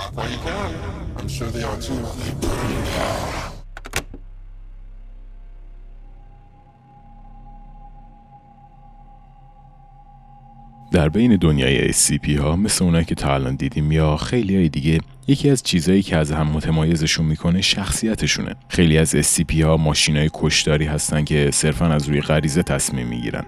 I'm sure they are too. They burn in hell. در بین دنیای SCP ها مثل اونایی که تا الان دیدیم یا خیلی های دیگه یکی از چیزهایی که از هم متمایزشون می‌کنه شخصیتشونه. خیلی از SCP ها ماشین های کشداری هستن که صرفا از روی غریزه تصمیم می‌گیرن.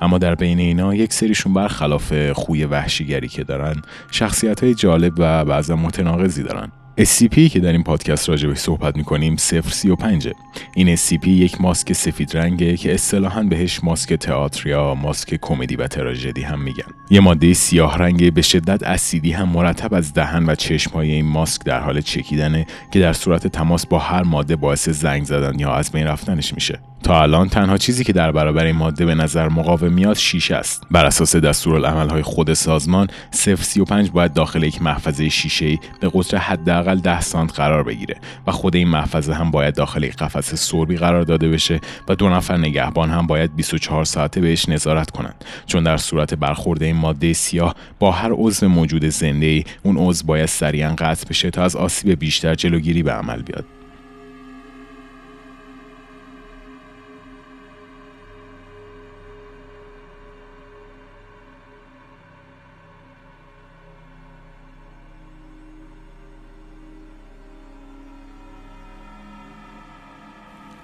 اما در بین اینا یک سریشون برخلاف خوی وحشیگری که دارن شخصیت های جالب و بعضا متناقضی دارن. SCP که در این پادکست راجبش صحبت می‌کنیم 035 این SCP یک ماسک سفید رنگه که اصطلاحا بهش ماسک تئاتر یا ماسک کمدی و تراژدی هم میگن. یه ماده سیاه رنگ به شدت اسیدی هم مرتب از دهن و چشمهای این ماسک در حال چکیدنه که در صورت تماس با هر ماده باعث زنگ زدن یا از بین رفتنش میشه. تا الان تنها چیزی که در برابر این ماده به نظر مقاوم میاد شیشه است. بر اساس دستورالعملهای خود سازمان 035 باید داخل یک محفظه شیشه به قطر حداقل 10 سانت قرار بگیره و خود این محفظه هم باید داخل یک قفس سربی قرار داده بشه و دو نفر نگهبان هم باید 24 ساعته بهش نظارت کنند. چون در صورت برخورد این ماده سیاه با هر عضو موجود زنده ای اون عضو باید سریعا قطع بشه تا از آسیب بیشتر جلوگیری به عمل بیاد.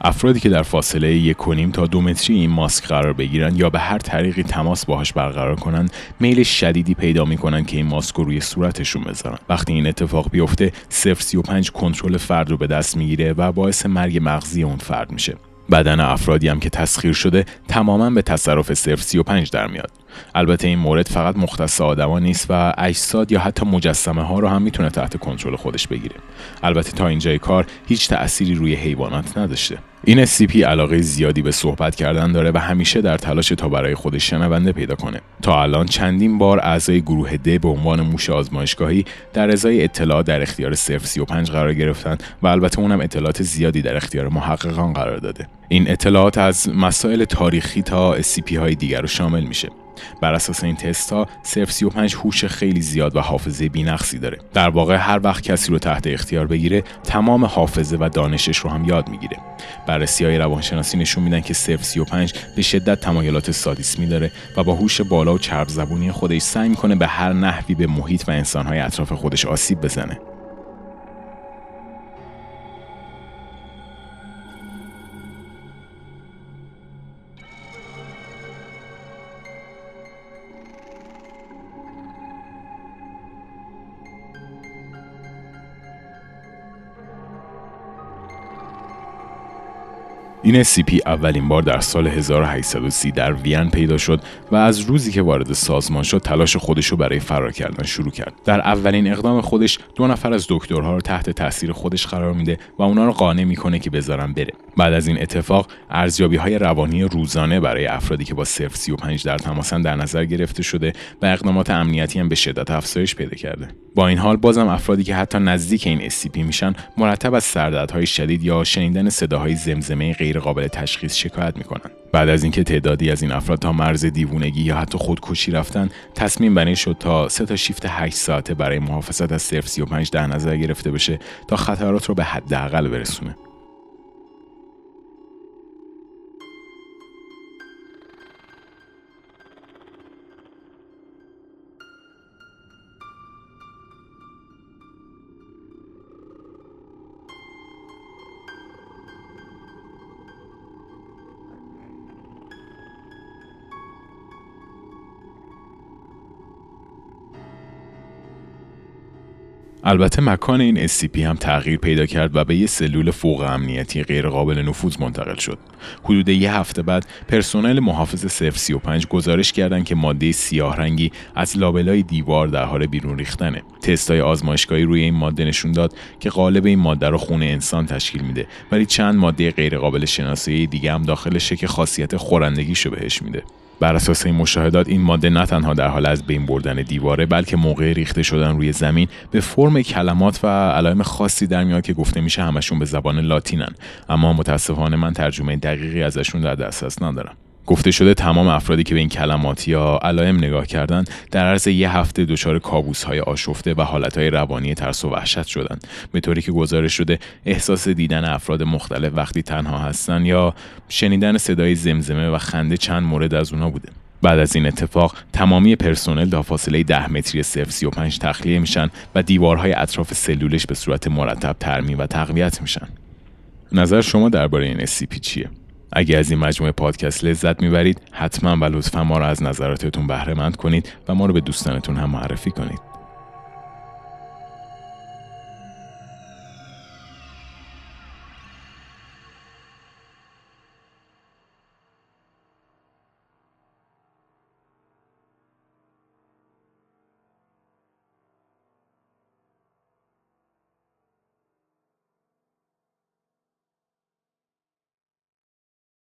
افرادی که در فاصله یک کنیم تا دو متری این ماسک قرار بگیرن یا به هر طریقی تماس باهاش برقرار کنن میل شدیدی پیدا می‌کنن که این ماسک رو روی صورتشون بذارن. وقتی این اتفاق بیفته 035 کنترل فرد رو به دست می‌گیره و باعث مرگ مغزی اون فرد میشه. بدن افرادی هم که تسخیر شده تماما به تصرف 035 در میاد. البته این مورد فقط مختص آدما نیست و اجساد یا حتی مجسمه ها رو هم می‌تونه تحت کنترل خودش بگیره. البته تا اینجای کار هیچ تأثیری روی حیوانات نداشته. این SCP علاقه زیادی به صحبت کردن داره و همیشه در تلاش تا برای خودش شنونده پیدا کنه. تا الان چندین بار اعضای گروه د به عنوان موش آزمایشگاهی در ازای اطلاعات در اختیار 035 قرار گرفتن و البته اونم اطلاعات زیادی در اختیار محققان قرار داده. این اطلاعات از مسائل تاریخی تا SCP های دیگر رو شامل میشه. بر اساس این تست ها 035 هوش خیلی زیاد و حافظه بی‌نقصی داره. در واقع هر وقت کسی رو تحت اختیار بگیره تمام حافظه و دانشش رو هم یاد می‌گیره. بررسی های روانشناسی نشون میدن که 035 به شدت تمایلات سادیسمی داره و با هوش بالا و چرب زبونی خودش سعی می‌کنه به هر نحوی به محیط و انسانهای اطراف خودش آسیب بزنه. این SCP اولین بار در سال 1830 در وین پیدا شد و از روزی که وارد سازمان شد تلاش خودش رو برای فرار کردن شروع کرد. در اولین اقدام خودش دو نفر از دکترها رو تحت تاثیر خودش قرار میده و اونا رو قانع می‌کنه که بذارن بره. بعد از این اتفاق ارزیابی های روانی روزانه برای افرادی که با 035 در تماسن در نظر گرفته شده و اقدامات امنیتی هم به شدت افزایش پیدا کرده. با این حال بازم افرادی که حتی نزدیک این SCP میشن مرتب از سردردهای شدید یا شنیدن صداهای زمزمه غیر قابل تشخیص شکایت می‌کنن. بعد از اینکه تعدادی از این افراد تا مرز دیوونگی یا حتی خودکشی رفتن تصمیم بر این شد تا سه تا شیفت 8 ساعته برای محافظت از 035 در نظر گرفته بشه تا خطرات رو به حداقل برسونه. البته مکان این SCP هم تغییر پیدا کرد و به یه سلول فوق امنیتی غیر قابل نفوذ منتقل شد. حدود یه هفته بعد پرسنل محافظ 035 گزارش کردند که ماده سیاه رنگی از لابلای دیوار در حال بیرون ریختنه. تستای آزمایشگاهی روی این ماده نشون داد که غالب این ماده رو خون انسان تشکیل میده ولی چند ماده غیر قابل شناسایی دیگه هم داخلشه که خاصیت خورندگیشو بهش میده. بر اساس این مشاهدات این ماده نه تنها در حال از بین بردن دیواره بلکه موقع ریخته شدن روی زمین به فرم کلمات و علائم خاصی در میاد که گفته میشه همشون به زبان لاتینن. اما متاسفانه من ترجمه دقیقی ازشون در دسترس ندارم. گفته شده تمام افرادی که به این کلمات یا علائم نگاه کردند در عرض یه هفته دچار کابوس های آشفته و حالت های روانی ترس و وحشت شدند. به طوری که گزارش شده احساس دیدن افراد مختلف وقتی تنها هستند یا شنیدن صدای زمزمه و خنده چند مورد از اونا بوده. بعد از این اتفاق تمامی پرسنل تا فاصله 10 متری 035 تخلیه میشن و دیوارهای اطراف سلولش به صورت مرتب ترمیم و تقویت میشن. نظر شما درباره این SCP چیه؟ اگه از این مجموعه پادکست لذت می‌برید حتما و لطفا ما را از نظراتتون بهره مند کنید و ما رو به دوستانتون هم معرفی کنید.